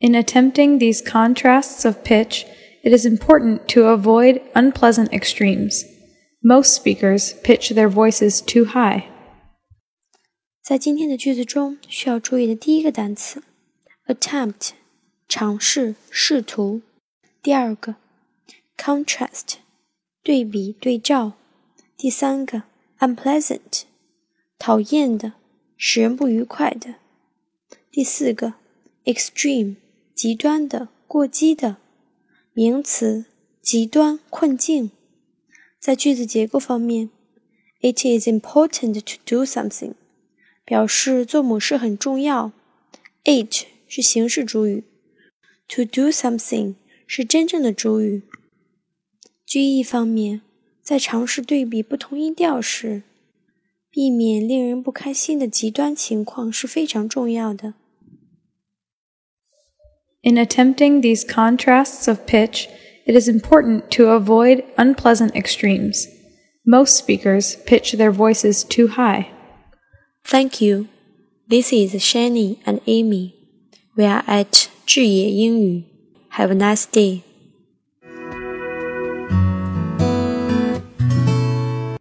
In attempting these contrasts of pitch, it is important to avoid unpleasant extremes. Most speakers pitch their voices too high. 在今天的句子中，需要注意的第一个单词 attempt 尝试、试图；第二个 contrast 对比、对照；第三个 unpleasant 讨厌的、使人不愉快的；第四个 extreme 极端的、过激的。名词极端困境。在句子结构方面，It is important to do something，表示做某事很重要。It 是形式主语，to do something 是真正的主语。句意方面，在尝试对比不同音调时，避免令人不开心的极端情况是非常重要的。In attempting these contrasts of pitch, it is important to avoid unpleasant extremes. Most speakers pitch their voices too high. Thank you. This is Shani and Amy. We are at Zhiye Have a nice day.